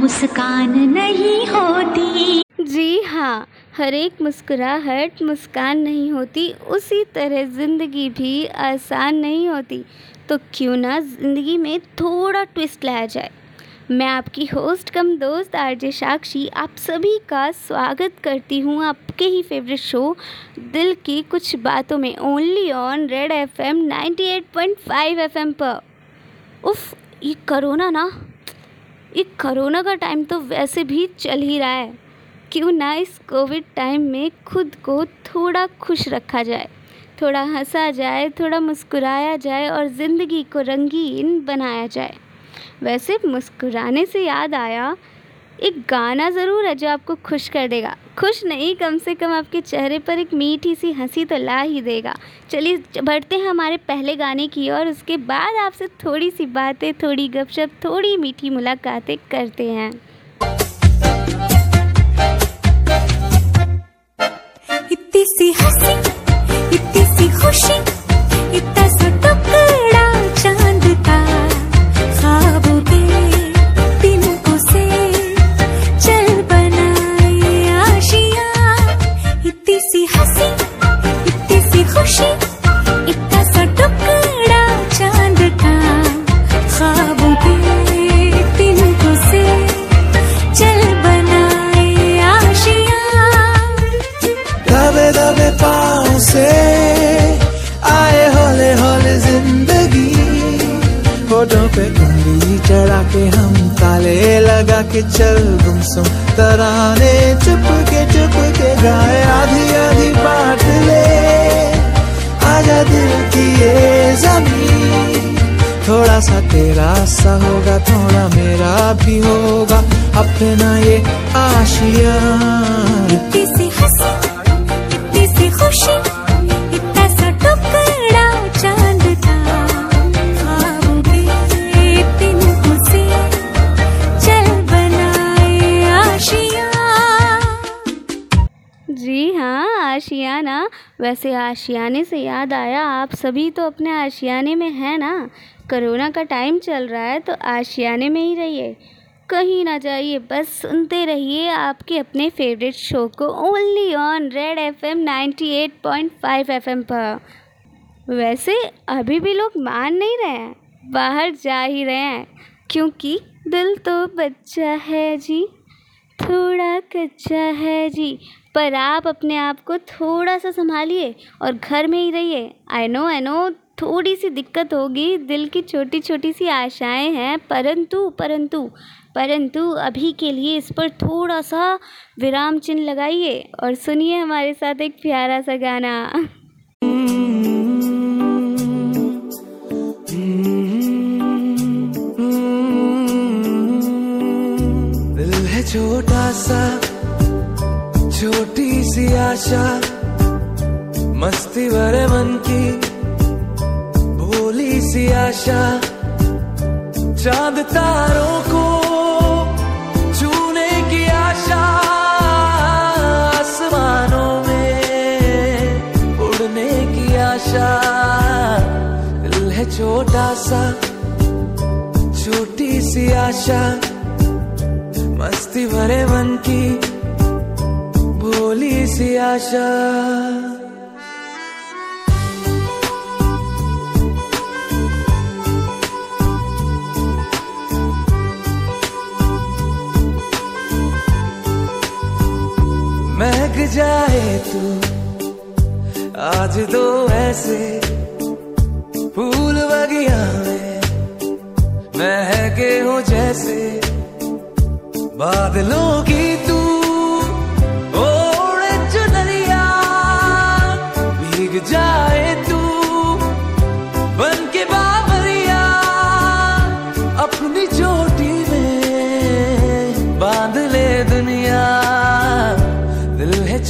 मुस्कान नहीं होती। जी हाँ हर एक मुस्कुराहट मुस्कान नहीं होती, उसी तरह ज़िंदगी भी आसान नहीं होती। तो क्यों ना ज़िंदगी में थोड़ा ट्विस्ट लाया जाए। मैं आपकी होस्ट कम दोस्त आरजे साक्षी, आप सभी का स्वागत करती हूँ आपके ही फेवरेट शो दिल की कुछ बातों में only on red F M ninety eight point five F M पर। उफ, ये करोना ना? ये करोना का टाइम तो वैसे भी चल ही रहा है। क्यों ना इस कोविड टाइम में खुद को थोड़ा खुश रखा जाए, थोड़ा हंसा जाए, थोड़ा मुस्कुराया जाए और ज़िंदगी को रंगीन बनाया जाए। वैसे मुस्कुराने से याद आया एक गाना ज़रूर है जो आपको खुश कर देगा। खुश नहीं, कम से कम आपके चेहरे पर एक मीठी सी हँसी तो ला ही देगा। चलिए बढ़ते हैं हमारे पहले गाने की और उसके बाद आपसे थोड़ी सी बातें, थोड़ी गपशप, थोड़ी मीठी मुलाकातें करते हैं। पाँव से आए हौले हौले ज़िंदगी। होठों पे उंगली चढ़ा के हम ताले लगा के चल गुमसुम तराने। चुप के चुप के गाए आधी आधी बात ले। आजा दिल की ये ज़मीन। थोड़ा सा तेरा सा होगा, थोड़ा मेरा भी होगा। अपना ये आशिया। जी हाँ आशियाना। वैसे आशियाने से याद आया, आप सभी तो अपने आशियाने में हैं ना? कोरोना का टाइम चल रहा है तो आशियाने में ही रहिए। कहीं ना जाइए, बस सुनते रहिए आपके अपने फेवरेट शो को only on red F M ninety eight point five F M पर। वैसे अभी भी लोग मान नहीं रहे हैं, बाहर जा ही रहे हैं, क्योंकि दिल तो बच्चा है जी, थोड़ा कच्चा है जी। पर आप अपने आप को थोड़ा सा संभालिए और घर में ही रहिए। आई नो आई नो थोड़ी सी दिक्कत होगी, दिल की छोटी छोटी सी आशाएँ हैं, परंतु परंतु परंतु अभी के लिए इस पर थोड़ा सा विराम चिन्ह लगाइए और सुनिए हमारे साथ एक प्यारा सा गाना। छोटा सा छोटी सी आशा, मस्ती भरे मन की, भोली सी आशा। चाँद तारों को छूने की आशा, आसमानों में उड़ने की आशा। दिल है छोटा सा, छोटी सी आशा, मस्ती भरे मन की भोली सी आशा। महक जाए तू, आज तो ऐसे फूल बगिया में महके हो जैसे बादलों की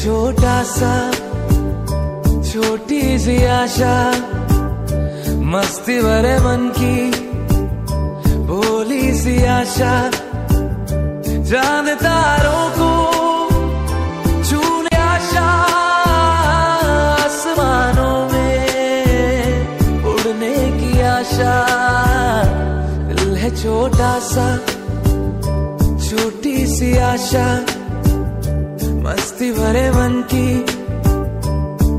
छोटा सा, छोटी सी आशा, मस्ती भरे मन की भोली सी आशा। चाँद तारों को छूने आशा आसमानों में, उड़ने की आशा। दिल है छोटा सा, छोटी सी आशा। मस्ती भरे मन की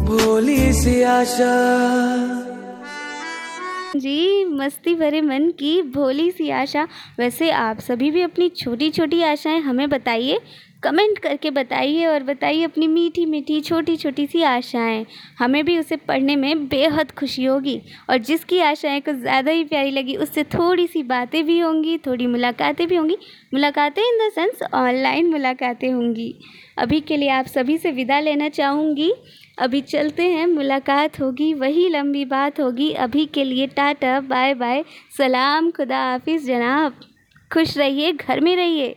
भोली सी आशा। जी, मस्ती भरे मन की भोली सी आशा। वैसे आप सभी भी अपनी छोटी छोटी आशाएँ हमें बताइए। कमेंट करके बताइए और बताइए अपनी मीठी मीठी छोटी छोटी सी आशाएँ। हमें भी उसे पढ़ने में बेहद खुशी होगी और जिसकी आशाएँ कुछ ज़्यादा ही प्यारी लगी, उससे थोड़ी सी बातें भी होंगी, थोड़ी मुलाकातें भी होंगी। मुलाकातें इन द सेंस ऑनलाइन मुलाकातें होंगी। अभी के लिए आप सभी से विदा लेना चाहूँगी। अभी चलते हैं, मुलाकात होगी, वही लंबी बात होगी। अभी के लिए टाटा, बाय बाय। सलाम, खुदा हाफिज़, जनाब। खुश रहिए, घर में रहिए।